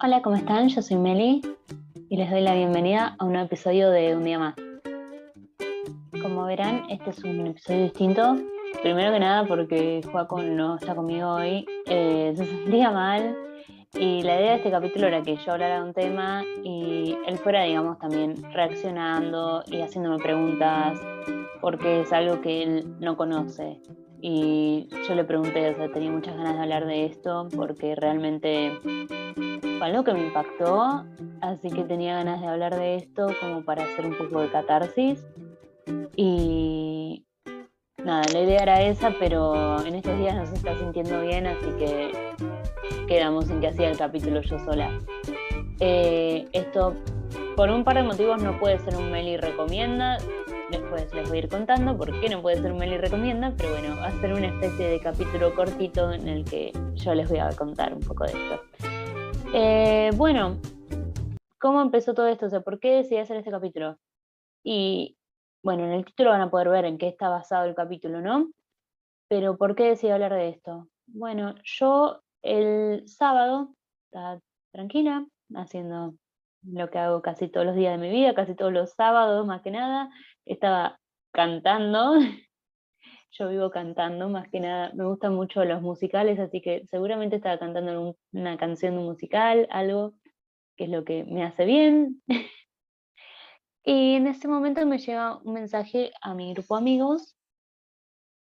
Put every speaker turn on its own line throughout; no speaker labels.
Hola, ¿cómo están? Yo soy Meli y les doy la bienvenida a un nuevo episodio de Un Día Más. Como verán, este es un episodio distinto. Primero que nada porque Joaco no está conmigo hoy, eh, se sentía mal y la idea de este capítulo era que yo hablara de un tema y él fuera, digamos, también reaccionando y haciéndome preguntas porque es algo que él no conoce. Y yo le pregunté, o sea, tenía muchas ganas de hablar de esto porque realmente fue algo que me impactó, así que tenía ganas de hablar de esto como para hacer un poco de catarsis. Y nada, la idea era esa, pero en estos días no se está sintiendo bien, así que quedamos en que hacía el capítulo yo sola. Eh, esto, por un par de motivos, no puede ser un Meli recomienda. Después les voy a ir contando por qué no puede ser Meli recomienda, pero bueno, va a ser una especie de capítulo cortito en el que yo les voy a contar un poco de esto. Eh, bueno, ¿cómo empezó todo esto? O sea, ¿por qué decidí hacer este capítulo? Y bueno, en el título van a poder ver en qué está basado el capítulo, ¿no? Pero ¿por qué decidí hablar de esto? Bueno, yo el sábado estaba tranquila, haciendo lo que hago casi todos los días de mi vida, casi todos los sábados más que nada, estaba cantando yo vivo cantando, más que nada, me gustan mucho los musicales, así que seguramente estaba cantando una canción de un musical, algo que es lo que me hace bien. y en ese momento me llega un mensaje a mi grupo de amigos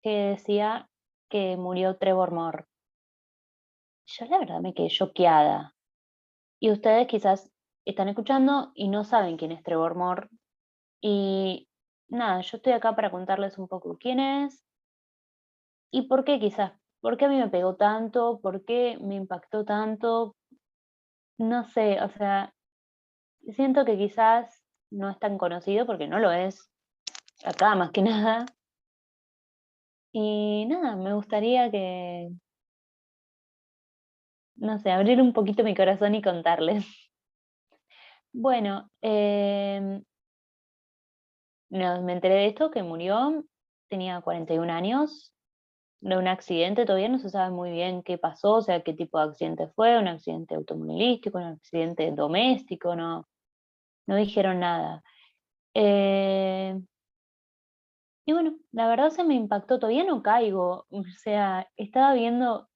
que decía que murió Trevor Moore. Yo la verdad me quedé choqueada. Y ustedes quizás están escuchando y no saben quién es Trevor Moore. Y nada, yo estoy acá para contarles un poco quién es, ¿Y por qué quizás? ¿Por qué a mí me pegó tanto? ¿Por qué me impactó tanto? No sé, o sea, siento que quizás no es tan conocido porque no lo es, acá más que nada. Y nada, me gustaría que, no sé, abrir un poquito mi corazón y contarles. Bueno, em, no, me enteré de esto, que murió, tenía 41 años, de un accidente, todavía no se sabe muy bien qué pasó, o sea, qué tipo de accidente fue, un accidente automovilístico, un accidente doméstico, no, no dijeron nada. Eh, y bueno, la verdad se me impactó, todavía no caigo, o sea, estaba viendo,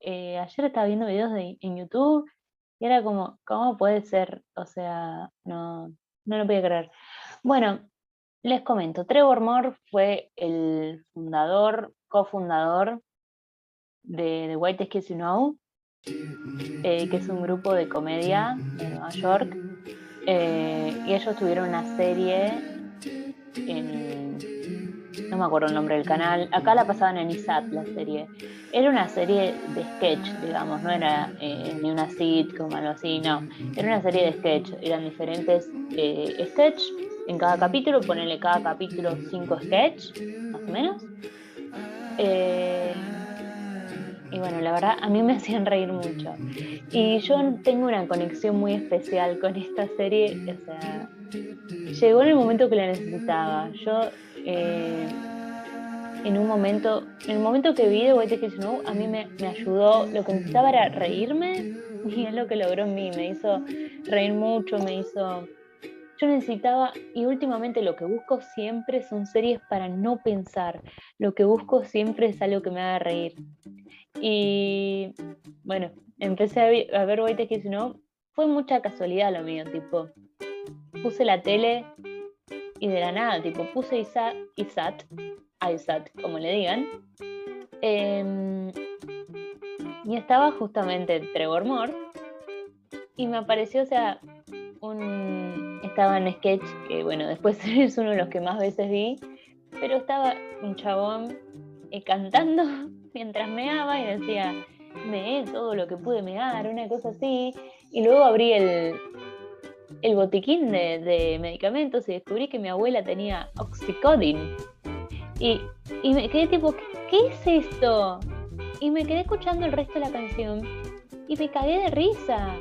eh, ayer estaba viendo videos de, en YouTube y era como, ¿cómo puede ser? O sea, no, no lo podía creer. Bueno, les comento, Trevor Moore fue el fundador, cofundador de The White Kids You Know, eh, que es un grupo de comedia de Nueva York. Eh, y ellos tuvieron una serie en. No me acuerdo el nombre del canal. Acá la pasaban en ISAT la serie. Era una serie de sketch, digamos, no era eh, ni una sitcom o algo así, no. Era una serie de sketch. Eran diferentes sketch en cada capítulo, ponerle cada capítulo cinco sketches, más o menos. Eh, y bueno, la verdad, a mí me hacían reír mucho. Y yo tengo una conexión muy especial con esta serie, o sea, llegó en el momento que la necesitaba. Yo, eh, en un momento, en el momento que vi The White Snow, a mí me, me ayudó, lo que necesitaba era reírme, y es lo que logró en mí, me hizo reír mucho, me hizo yo necesitaba, y últimamente lo que busco siempre son series para no pensar. Lo que busco siempre es algo que me haga reír. Y bueno, empecé a, ver White Kids No. Fue mucha casualidad lo mío, tipo, puse la tele y de la nada, tipo, puse ISAT, ISAT, ISAT, como le digan. Em, y estaba justamente Trevor Moore. Y me apareció, o sea, un, estaba en sketch, que bueno, después es uno de los que más veces vi, pero estaba un chabón eh, cantando mientras meaba y decía, me todo lo que pude mear, una cosa así, y luego abrí el, el botiquín de, medicamentos y descubrí que mi abuela tenía oxycodone. Y, y me quedé tipo, ¿qué es esto? Y me quedé escuchando el resto de la canción y me cagué de risa.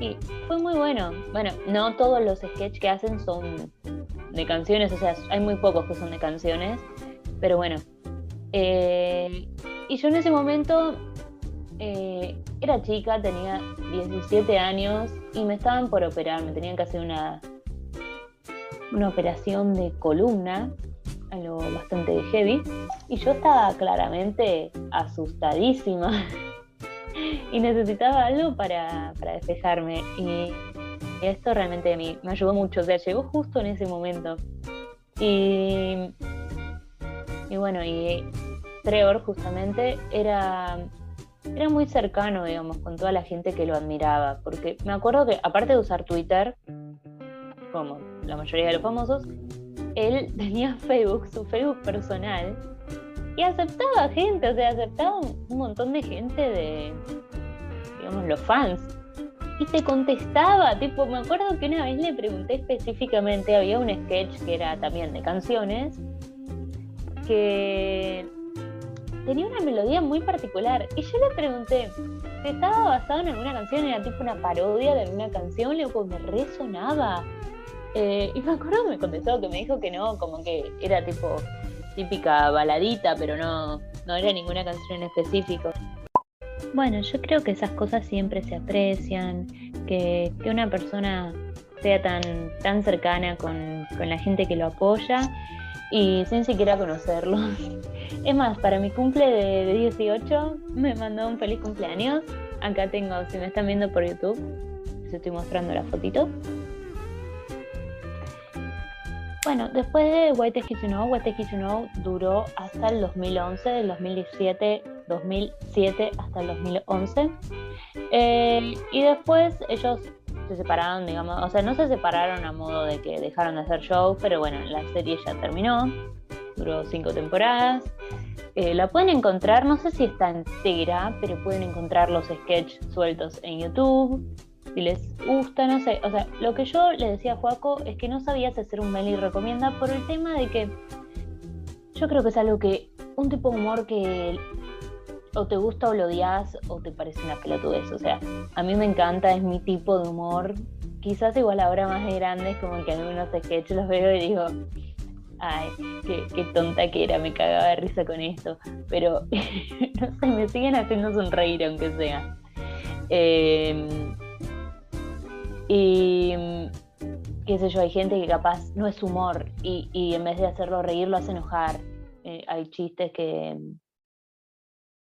Y fue muy bueno. Bueno, no todos los sketches que hacen son de canciones, o sea, hay muy pocos que son de canciones, pero bueno. Eh, y yo en ese momento eh, era chica, tenía 17 años y me estaban por operar, me tenían que hacer una, una operación de columna, algo bastante heavy, y yo estaba claramente asustadísima y necesitaba algo para, despejarme. Y, esto realmente me, me ayudó mucho, o sea, llegó justo en ese momento. Y, y bueno, y Trevor justamente era, era muy cercano, digamos, con toda la gente que lo admiraba, porque me acuerdo que aparte de usar Twitter, como la mayoría de los famosos, él tenía Facebook, su Facebook personal, y aceptaba gente, o sea, aceptaba un, montón de gente de, digamos, los fans. Y te contestaba, tipo, me acuerdo que una vez le pregunté específicamente, había un sketch que era también de canciones, que tenía una melodía muy particular. Y yo le pregunté estaba basado en alguna canción, era tipo una parodia de alguna canción, le me resonaba. Eh, y me acuerdo me contestó que me dijo que no, como que era tipo típica baladita, pero no, no era ninguna canción en específico. Bueno, yo creo que esas cosas siempre se aprecian, que, que una persona sea tan, tan cercana con, con la gente que lo apoya y sin siquiera conocerlo. Es más, para mi cumple de, 18 me mandó un feliz cumpleaños. Acá tengo, si me están viendo por YouTube, les estoy mostrando la fotito. Bueno, después de White Kids You Know, White Kids You Know duró hasta el 2011, del 2017, 2007 hasta el 2011. Eh, y después ellos se separaron, digamos, o sea, no se separaron a modo de que dejaron de hacer shows, pero bueno, la serie ya terminó, duró cinco temporadas. Eh, la pueden encontrar, no sé si está entera, pero pueden encontrar los sketches sueltos en YouTube. Si les gusta, no sé. O sea, lo que yo le decía a Juaco es que no sabías hacer un y recomienda por el tema de que yo creo que es algo que, un tipo de humor que o te gusta o lo odias o te parece una pelotudez. O sea, a mí me encanta, es mi tipo de humor. Quizás igual ahora más de grande, como que a mí unos sketches los veo y digo, ay, qué, tonta que era, me cagaba de risa con esto. Pero, no sé, me siguen haciendo sonreír aunque sea. Em, y qué sé yo, hay gente que capaz no es humor y, y en vez de hacerlo reír lo hace enojar. Eh, hay chistes que,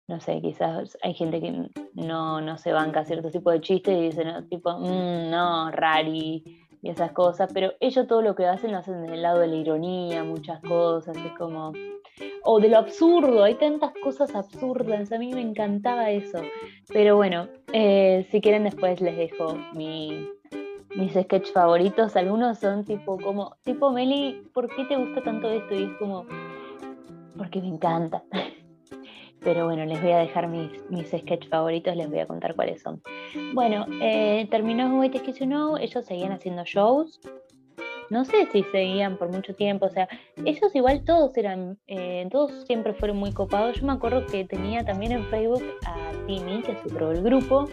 no sé, quizás hay gente que no, no se banca cierto tipo de chistes y dicen, tipo, mm, no, rari y esas cosas, pero ellos todo lo que hacen lo hacen desde el lado de la ironía, muchas cosas, es como, o de lo absurdo, hay tantas cosas absurdas, a mí me encantaba eso, pero bueno, eh, si quieren después les dejo mi, mis sketches favoritos, algunos son tipo como, tipo Meli, ¿por qué te gusta tanto esto? Y es como, porque me encanta. pero bueno, les voy a dejar mis, mis favoritos, les voy a contar cuáles son. Bueno, eh, terminó Wait Kiss You Know, ellos seguían haciendo shows. No sé si seguían por mucho tiempo, o sea, ellos igual todos eran, eh, todos siempre fueron muy copados. Yo me acuerdo que tenía también en Facebook a Timmy, que se probó el grupo,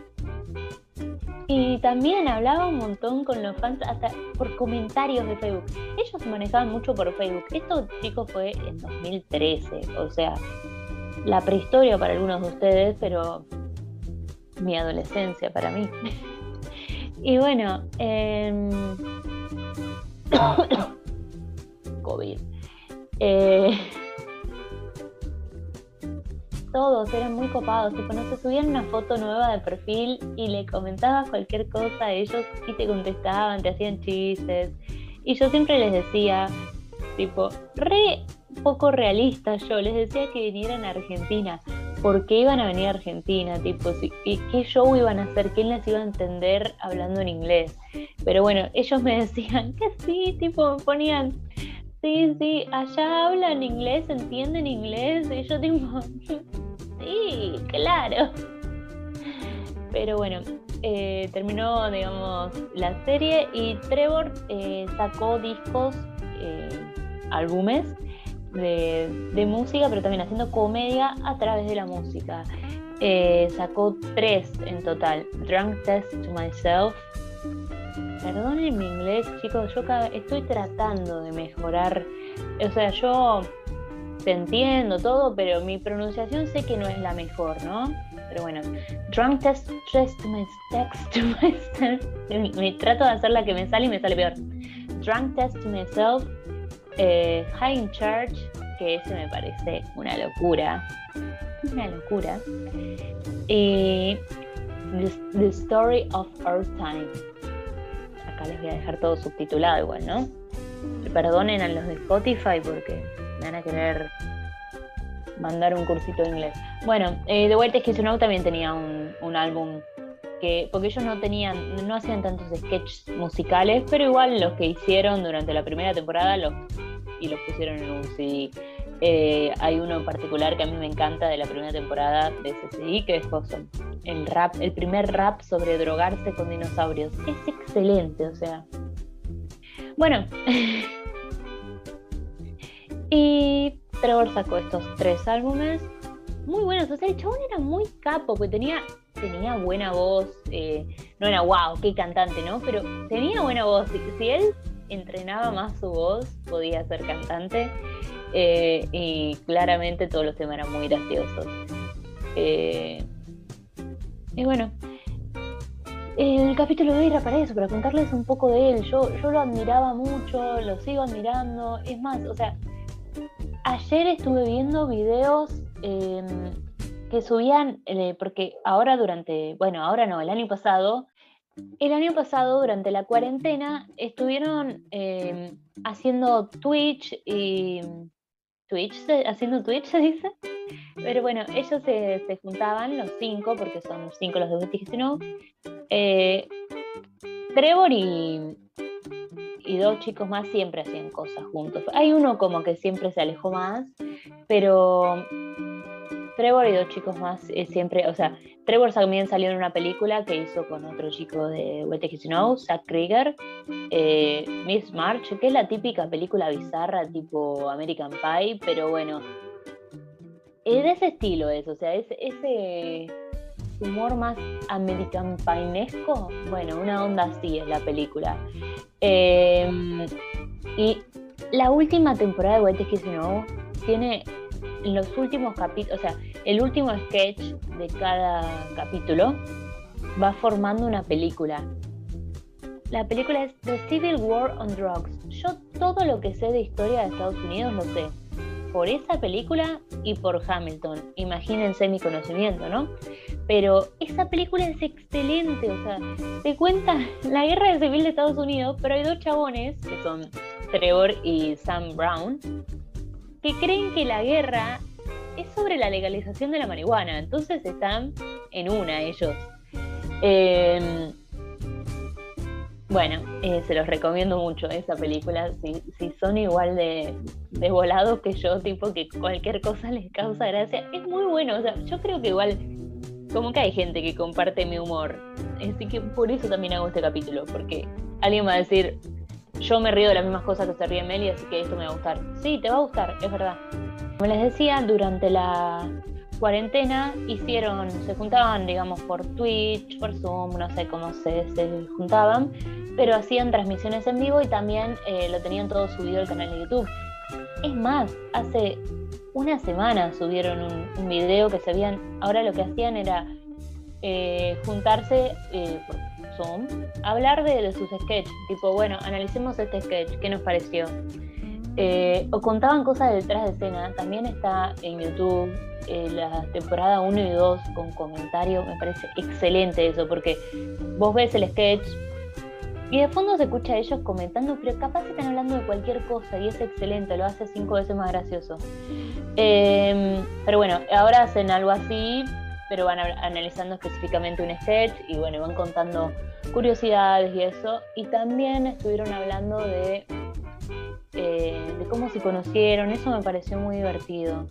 y también hablaba un montón con los fans, hasta por comentarios de Facebook. Ellos manejaban mucho por Facebook. Esto, chicos, fue en 2013, o sea, la prehistoria para algunos de ustedes, pero mi adolescencia para mí. y bueno, em, COVID. Eh, todos eran muy copados, tipo, no se subían una foto nueva de perfil y le comentabas cualquier cosa a ellos y te contestaban, te hacían chistes. Y yo siempre les decía, tipo, re poco realista yo, les decía que vinieran a Argentina. ¿Por qué iban a venir a Argentina? Tipo, ¿qué show iban a hacer? ¿Quién les iba a entender hablando en inglés? Pero bueno, ellos me decían que sí, tipo, me ponían, sí, sí, allá hablan inglés, entienden inglés. Y yo tipo, sí, claro. Pero bueno, eh, terminó, digamos, la serie y Trevor eh, sacó discos, eh, álbumes de, música, pero también haciendo comedia a través de la música. Eh, sacó tres en total. Drunk Test to Myself. Perdonen mi inglés, chicos, yo estoy tratando de mejorar. O sea, yo te entiendo todo, pero mi pronunciación sé que no es la mejor, ¿no? Pero bueno, drunk test, test to myself. Me, trato de hacer la que me sale y me sale peor. Drunk test to myself, eh, high in charge, que ese me parece una locura. Una locura. Y the, Story of Our Time. Acá les voy a dejar todo subtitulado igual, ¿no? Perdonen a los de Spotify porque me van a querer mandar un cursito de inglés. Bueno, eh, The White Now también tenía un, un, álbum que, porque ellos no tenían, no hacían tantos sketches musicales, pero igual los que hicieron durante la primera temporada los y los pusieron en un CD. Eh, hay uno en particular que a mí me encanta de la primera temporada de ese CD, que es el rap, el primer rap sobre drogarse con dinosaurios. Es excelente, o sea. Bueno. y Trevor sacó estos tres álbumes muy buenos. O sea, el chabón era muy capo, porque tenía, tenía buena voz. Eh, no era wow, qué cantante, ¿no? Pero tenía buena voz. Si, él entrenaba más su voz, podía ser cantante. Eh, y claramente todos los temas eran muy graciosos. Eh, y bueno, el capítulo de hoy era para eso, para contarles un poco de él. Yo, yo lo admiraba mucho, lo sigo admirando. Es más, o sea, ayer estuve viendo videos em, que subían, eh, porque ahora durante, bueno, ahora no, el año pasado, el año pasado durante la cuarentena estuvieron em, haciendo Twitch y... Twitch, haciendo Twitch se dice. Pero bueno, ellos se, juntaban, los cinco, porque son cinco los de Witty. Eh, Trevor y, y dos chicos más siempre hacían cosas juntos. Hay uno como que siempre se alejó más, pero Trevor y dos chicos más eh, siempre, o sea, Trevor también salió en una película que hizo con otro chico de What You Know, Zack Krieger, eh, Miss March, que es la típica película bizarra tipo American Pie, pero bueno, es de ese estilo es, o sea, es ese humor más American Pie-esco, bueno, una onda así es la película. Em, y la última temporada de White Kiss No tiene los últimos capítulos, o sea, el último sketch de cada capítulo va formando una película. La película es The Civil War on Drugs. Yo todo lo que sé de historia de Estados Unidos lo sé por esa película y por Hamilton. Imagínense mi conocimiento, ¿no? Pero esa película es excelente, o sea, te cuenta la guerra civil de Estados Unidos, pero hay dos chabones, que son Trevor y Sam Brown, que creen que la guerra es sobre la legalización de la marihuana, entonces están en una ellos. Em, bueno, eh, se los recomiendo mucho esa película. Si, si son igual de, de, volados que yo, tipo que cualquier cosa les causa gracia, es muy bueno. O sea, yo creo que igual, como que hay gente que comparte mi humor. Así que por eso también hago este capítulo, porque alguien va a decir, yo me río de las mismas cosas que se ríe Meli, así que esto me va a gustar. Sí, te va a gustar, es verdad. Como les decía, durante la cuarentena hicieron, se juntaban, digamos, por Twitch, por Zoom, no sé cómo se, se juntaban, pero hacían transmisiones en vivo y también eh, lo tenían todo subido al canal de YouTube. Es más, hace una semana subieron un, video que se habían, ahora lo que hacían era eh, juntarse eh, Zoom, hablar de, sus sketches, tipo, bueno, analicemos este sketch, ¿qué nos pareció? Eh, o contaban cosas detrás de escena, también está en YouTube eh, la temporada 1 y 2 con comentarios, me parece excelente eso, porque vos ves el sketch y de fondo se escucha a ellos comentando, pero capaz están hablando de cualquier cosa y es excelente, lo hace cinco veces más gracioso. Em, pero bueno, ahora hacen algo así, pero van analizando específicamente un sketch y bueno, van contando curiosidades y eso. Y también estuvieron hablando de eh, de cómo se conocieron, eso me pareció muy divertido.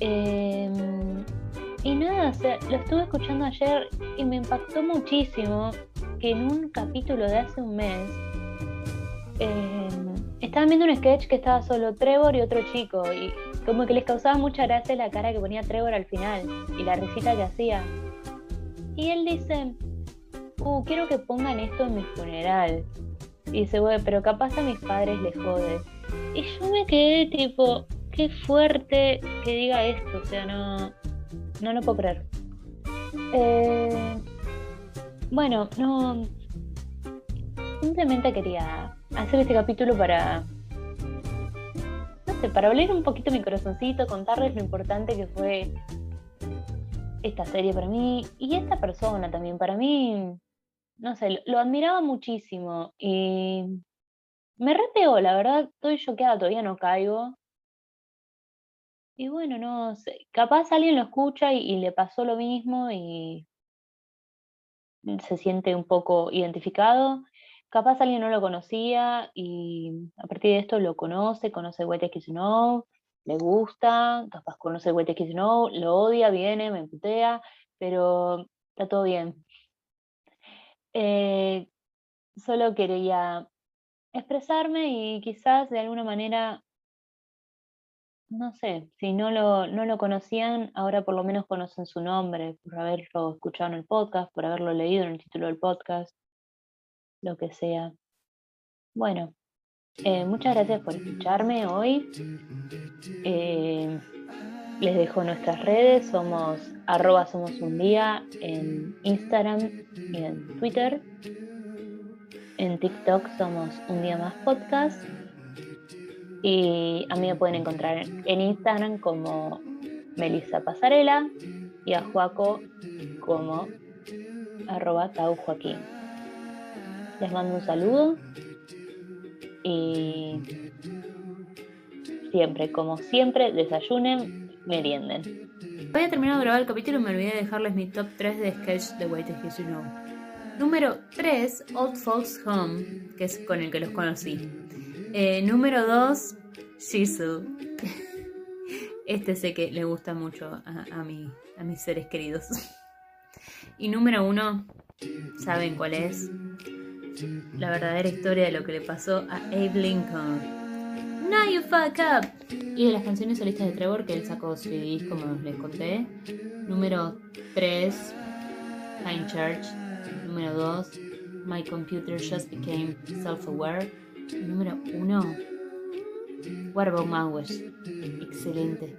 Em, y nada, lo estuve escuchando ayer y me impactó muchísimo que en un capítulo de hace un mes em, estaban viendo un sketch que estaba solo Trevor y otro chico como que les causaba mucha gracia la cara que ponía Trevor al final y la risita que hacía. Y él dice, uh, quiero que pongan esto en mi funeral. Y dice, bueno, pero capaz a mis padres les jode. Y yo me quedé tipo, qué fuerte que diga esto, o sea, no, no lo puedo creer. Eh, bueno, no. Simplemente quería hacer este capítulo para. Sé, para abrir un poquito mi corazoncito, contarles lo importante que fue esta serie para mí y esta persona también. Para mí, no sé, lo, admiraba muchísimo y me repeó, la verdad, estoy choqueada, todavía no caigo. Y bueno, no sé, capaz alguien lo escucha y, le pasó lo mismo y se siente un poco identificado. Capaz alguien no lo conocía y a partir de esto lo conoce, conoce White X Know, le gusta, capaz conoce White X Know, lo odia, viene, me putea, pero está todo bien. Eh, solo quería expresarme y quizás de alguna manera, no sé, si no lo, no lo conocían, ahora por lo menos conocen su nombre, por haberlo escuchado en el podcast, por haberlo leído en el título del podcast, lo que sea. Bueno, eh, muchas gracias por escucharme hoy. Eh, les dejo nuestras redes, somos arroba un día en Instagram y en Twitter. En TikTok somos un día más podcast. Y a mí me pueden encontrar en Instagram como Melissa Pasarela y a Juaco como arroba Tau Joaquín. Les mando un saludo y siempre, como siempre, desayunen, merienden.
Había terminado de grabar el capítulo y me olvidé de dejarles mi top 3 de sketch de White You Know. Número 3, Old Folks Home, que es con el que los conocí. Eh, número 2, Shizu. Este sé que le gusta mucho a, a, a mis seres queridos. Y número 1, ¿saben cuál es? La verdadera historia de lo que le pasó a Abe Lincoln. Now you fuck up. Y de las canciones solistas de Trevor que él sacó CDs como les conté. Número 3, Pine Church. Número 2, My Computer Just Became Self-Aware. Número 1, What About Excelente.